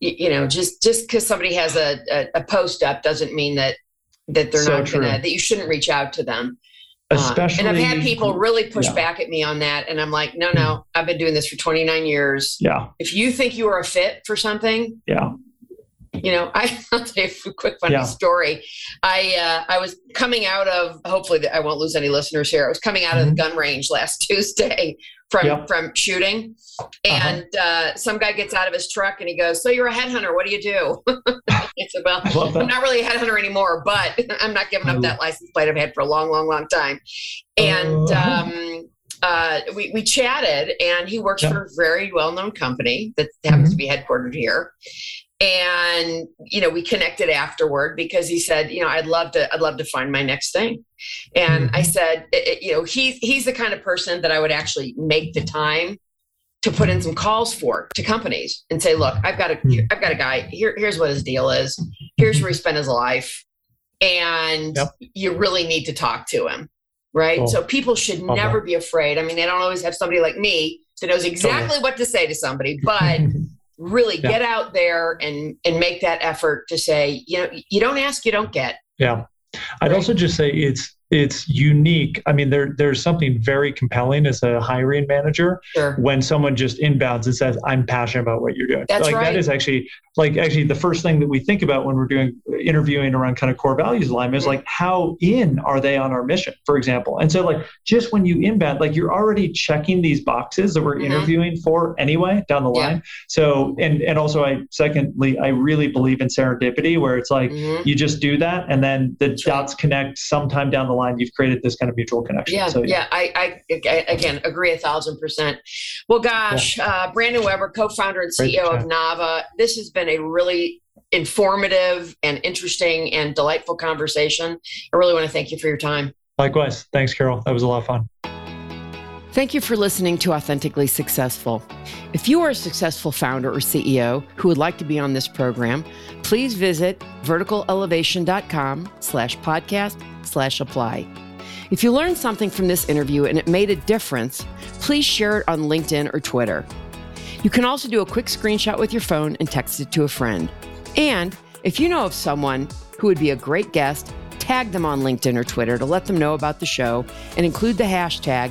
you, know just just because somebody has a, a, a, post up doesn't mean that that they're so not true. gonna that you shouldn't reach out to them Especially, uh, and I've had people really push yeah. back at me on that, and I'm like, no, no, hmm. I've been doing this for 29 years. Yeah. If you think you are a fit for something, yeah, you know, I, will tell you a quick funny yeah. story. I uh, I was coming out of hopefully I won't lose any listeners here. I was coming out mm-hmm. of the mm-hmm. gun range last Tuesday from yep. from shooting, uh-huh. and uh-huh. uh, some guy gets out of his truck and he goes, "So you're a headhunter? What do you do?" it's about I'm not really a headhunter anymore, but I'm not giving up that license plate I've had for a long, long, long time, and. Uh-huh. Um, uh, we, we chatted and he works for a very well-known company that happens mm-hmm. to be headquartered here and you know we connected afterward because he said you know i'd love to i'd love to find my next thing and mm-hmm. i said it, you know he's he's the kind of person that i would actually make the time to put in some calls for to companies and say look i've got a mm-hmm. i've got a guy here here's what his deal is here's where he spent his life and yep. you really need to talk to him right cool. so people should okay. never be afraid i mean they don't always have somebody like me that knows exactly totally. what to say to somebody but really yeah. get out there and and make that effort to say you know you don't ask you don't get yeah i'd right? also just say it's it's unique. I mean, there there's something very compelling as a hiring manager sure. when someone just inbounds and says, "I'm passionate about what you're doing." That's like right. that is actually like actually the first thing that we think about when we're doing interviewing around kind of core values alignment is mm-hmm. like how in are they on our mission, for example. And so like just when you inbound, like you're already checking these boxes that we're mm-hmm. interviewing for anyway down the line. Yeah. So and and also I secondly I really believe in serendipity where it's like mm-hmm. you just do that and then the That's dots right. connect sometime down the line you've created this kind of mutual connection. Yeah, so, yeah, yeah I, I, I, again agree a thousand percent. Well, gosh, yeah. uh, Brandon Weber, co-founder and CEO of Nava, this has been a really informative and interesting and delightful conversation. I really want to thank you for your time. Likewise, thanks, Carol. That was a lot of fun. Thank you for listening to Authentically Successful. If you are a successful founder or CEO who would like to be on this program, please visit verticalelevation.com slash podcast slash apply. If you learned something from this interview and it made a difference, please share it on LinkedIn or Twitter. You can also do a quick screenshot with your phone and text it to a friend. And if you know of someone who would be a great guest, tag them on LinkedIn or Twitter to let them know about the show and include the hashtag